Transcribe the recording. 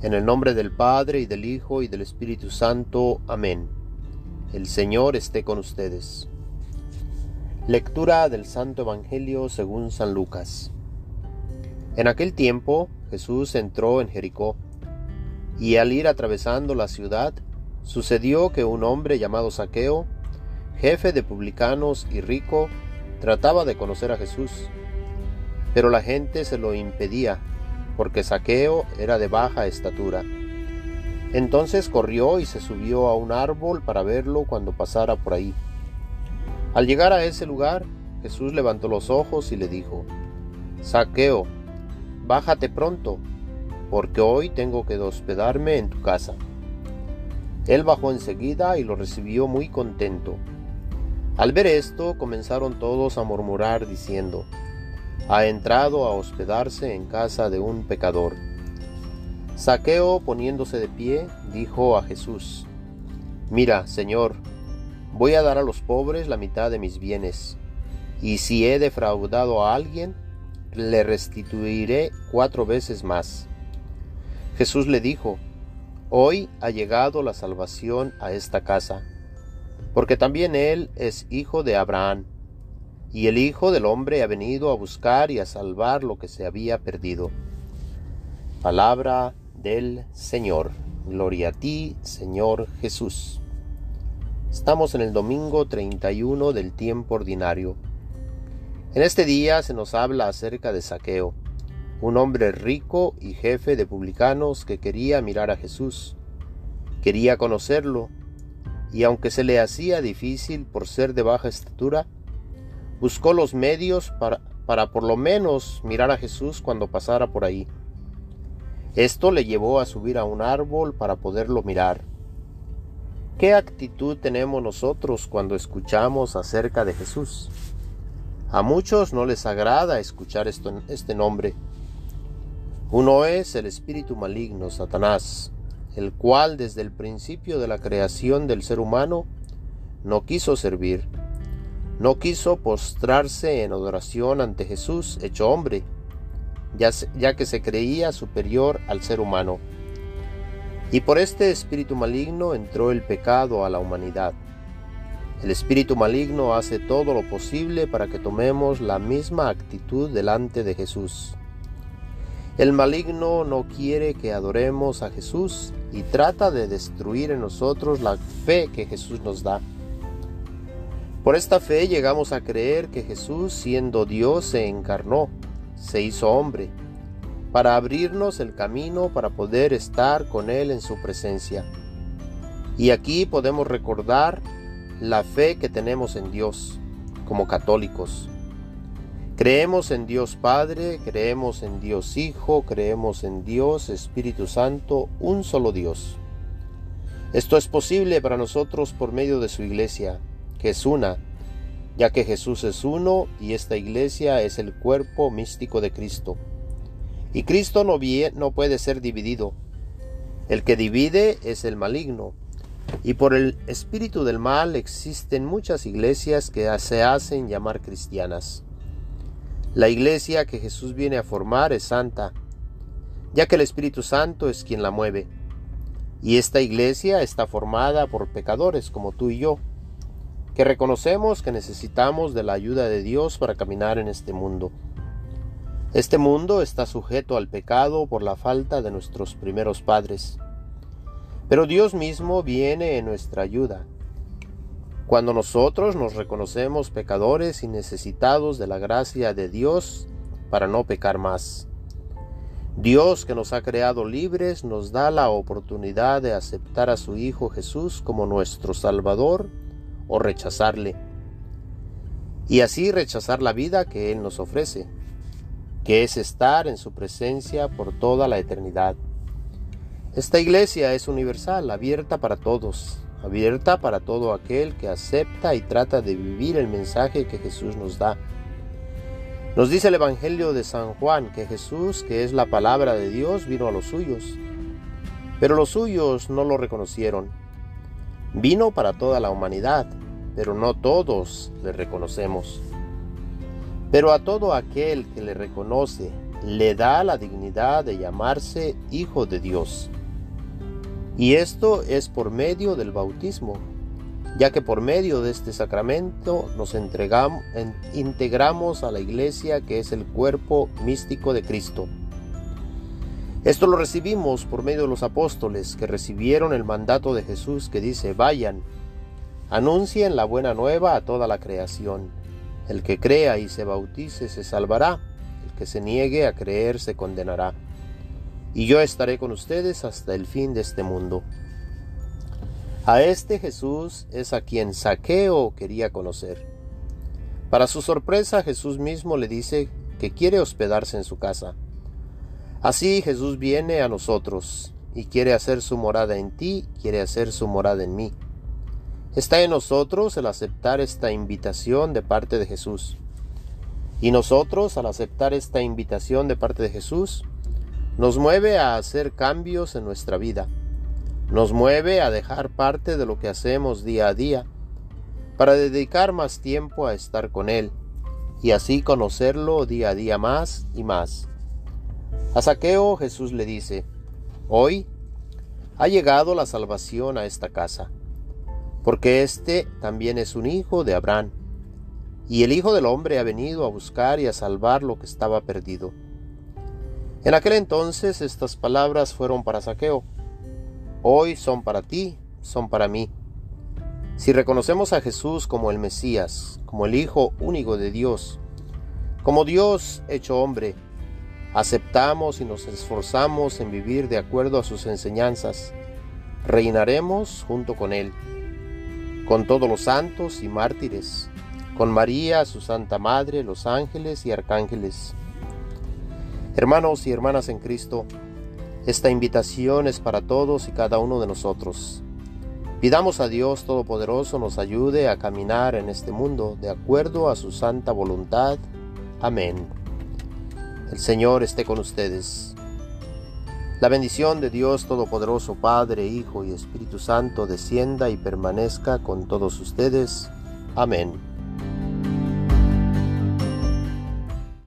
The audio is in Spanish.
En el nombre del Padre y del Hijo y del Espíritu Santo. Amén. El Señor esté con ustedes. Lectura del Santo Evangelio según San Lucas. En aquel tiempo Jesús entró en Jericó, y al ir atravesando la ciudad, sucedió que un hombre llamado Saqueo, jefe de publicanos y rico, trataba de conocer a Jesús, pero la gente se lo impedía porque Saqueo era de baja estatura. Entonces corrió y se subió a un árbol para verlo cuando pasara por ahí. Al llegar a ese lugar, Jesús levantó los ojos y le dijo, Saqueo, bájate pronto, porque hoy tengo que hospedarme en tu casa. Él bajó enseguida y lo recibió muy contento. Al ver esto, comenzaron todos a murmurar diciendo, ha entrado a hospedarse en casa de un pecador. Saqueo, poniéndose de pie, dijo a Jesús, Mira, Señor, voy a dar a los pobres la mitad de mis bienes, y si he defraudado a alguien, le restituiré cuatro veces más. Jesús le dijo, Hoy ha llegado la salvación a esta casa, porque también él es hijo de Abraham y el Hijo del Hombre ha venido a buscar y a salvar lo que se había perdido. Palabra del Señor. Gloria a ti, Señor Jesús. Estamos en el domingo 31 del tiempo ordinario. En este día se nos habla acerca de Saqueo, un hombre rico y jefe de publicanos que quería mirar a Jesús, quería conocerlo, y aunque se le hacía difícil por ser de baja estatura, buscó los medios para, para por lo menos mirar a Jesús cuando pasara por ahí. Esto le llevó a subir a un árbol para poderlo mirar. ¿Qué actitud tenemos nosotros cuando escuchamos acerca de Jesús? A muchos no les agrada escuchar este nombre. Uno es el espíritu maligno, Satanás, el cual desde el principio de la creación del ser humano no quiso servir, no quiso postrarse en adoración ante Jesús hecho hombre, ya, que se creía superior al ser humano. Y por este espíritu maligno entró el pecado a la humanidad. El espíritu maligno hace todo lo posible para que tomemos la misma actitud delante de Jesús. El maligno no quiere que adoremos a Jesús y trata de destruir en nosotros la fe que Jesús nos da. Por esta fe llegamos a creer que Jesús, siendo Dios, se encarnó, se hizo hombre, para abrirnos el camino para poder estar con Él en su presencia. Y aquí podemos recordar la fe que tenemos en Dios como católicos. Creemos en Dios Padre, creemos en Dios Hijo, creemos en Dios Espíritu Santo, un solo Dios. Esto es posible para nosotros por medio de su iglesia, que es una, ya que Jesús es uno y esta iglesia es el cuerpo místico de Cristo. Y Cristo no, no puede ser dividido. El que divide es el maligno. Y por el espíritu del mal existen muchas iglesias que se hacen llamar cristianas. La iglesia que Jesús viene a formar es santa, ya que el Espíritu Santo es quien la mueve. Y esta iglesia está formada por pecadores como tú y yo, que reconocemos que necesitamos de la ayuda de Dios para caminar en este mundo. Este mundo está sujeto al pecado por la falta de nuestros primeros padres. Pero Dios mismo viene en nuestra ayuda. Cuando nosotros nos reconocemos pecadores y necesitados de la gracia de Dios para no pecar más. Dios que nos ha creado libres nos da la oportunidad de aceptar a su Hijo Jesús como nuestro Salvador o rechazarle. Y así rechazar la vida que Él nos ofrece, que es estar en su presencia por toda la eternidad. Esta iglesia es universal, abierta para todos, abierta para todo aquel que acepta y trata de vivir el mensaje que Jesús nos da. Nos dice el Evangelio de San Juan que Jesús, que es la palabra de Dios, vino a los suyos, pero los suyos no lo reconocieron. Vino para toda la humanidad, pero no todos le reconocemos. Pero a todo aquel que le reconoce le da la dignidad de llamarse Hijo de Dios. Y esto es por medio del bautismo, ya que por medio de este sacramento nos entregamos, integramos a la iglesia que es el cuerpo místico de Cristo. Esto lo recibimos por medio de los apóstoles que recibieron el mandato de Jesús que dice, vayan, anuncien la buena nueva a toda la creación. El que crea y se bautice se salvará, el que se niegue a creer se condenará. Y yo estaré con ustedes hasta el fin de este mundo. A este Jesús es a quien Saqueo quería conocer. Para su sorpresa Jesús mismo le dice que quiere hospedarse en su casa. Así Jesús viene a nosotros y quiere hacer su morada en ti, quiere hacer su morada en mí. Está en nosotros el aceptar esta invitación de parte de Jesús. Y nosotros, al aceptar esta invitación de parte de Jesús, nos mueve a hacer cambios en nuestra vida. Nos mueve a dejar parte de lo que hacemos día a día para dedicar más tiempo a estar con Él y así conocerlo día a día más y más. A Saqueo Jesús le dice, Hoy ha llegado la salvación a esta casa, porque éste también es un hijo de Abraham, y el Hijo del Hombre ha venido a buscar y a salvar lo que estaba perdido. En aquel entonces estas palabras fueron para Saqueo, hoy son para ti, son para mí. Si reconocemos a Jesús como el Mesías, como el Hijo único de Dios, como Dios hecho hombre, aceptamos y nos esforzamos en vivir de acuerdo a sus enseñanzas, reinaremos junto con Él, con todos los santos y mártires, con María, su Santa Madre, los ángeles y arcángeles. Hermanos y hermanas en Cristo, esta invitación es para todos y cada uno de nosotros. Pidamos a Dios Todopoderoso nos ayude a caminar en este mundo de acuerdo a su santa voluntad. Amén. El Señor esté con ustedes. La bendición de Dios Todopoderoso, Padre, Hijo y Espíritu Santo, descienda y permanezca con todos ustedes. Amén.